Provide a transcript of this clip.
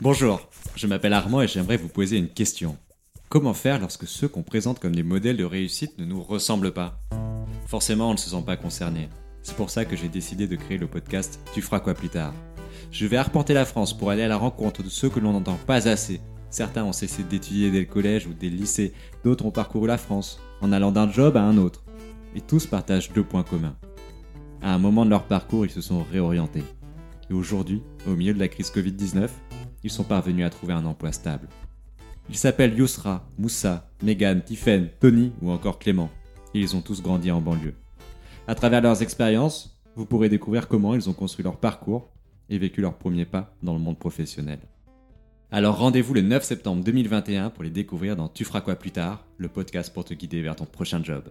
Bonjour, je m'appelle Armand et j'aimerais vous poser une question. Comment faire lorsque ceux qu'on présente comme des modèles de réussite ne nous ressemblent pas? Forcément, on ne se sent pas concerné. C'est pour ça que j'ai décidé de créer le podcast Tu feras quoi plus tard? Je vais arpenter la France pour aller à la rencontre de ceux que l'on n'entend pas assez. Certains ont cessé d'étudier dès le collège ou dès le lycée, d'autres ont parcouru la France, en allant d'un job à un autre. Et tous partagent deux points communs. À un moment de leur parcours, ils se sont réorientés. Et aujourd'hui, au milieu de la crise Covid-19, ils sont parvenus à trouver un emploi stable. Ils s'appellent Yousra, Moussa, Megan, Tiffen, Tony ou encore Clément. Et ils ont tous grandi en banlieue. À travers leurs expériences, vous pourrez découvrir comment ils ont construit leur parcours et vécu leurs premiers pas dans le monde professionnel. Alors rendez-vous le 9 septembre 2021 pour les découvrir dans Tu feras quoi plus tard, le podcast pour te guider vers ton prochain job.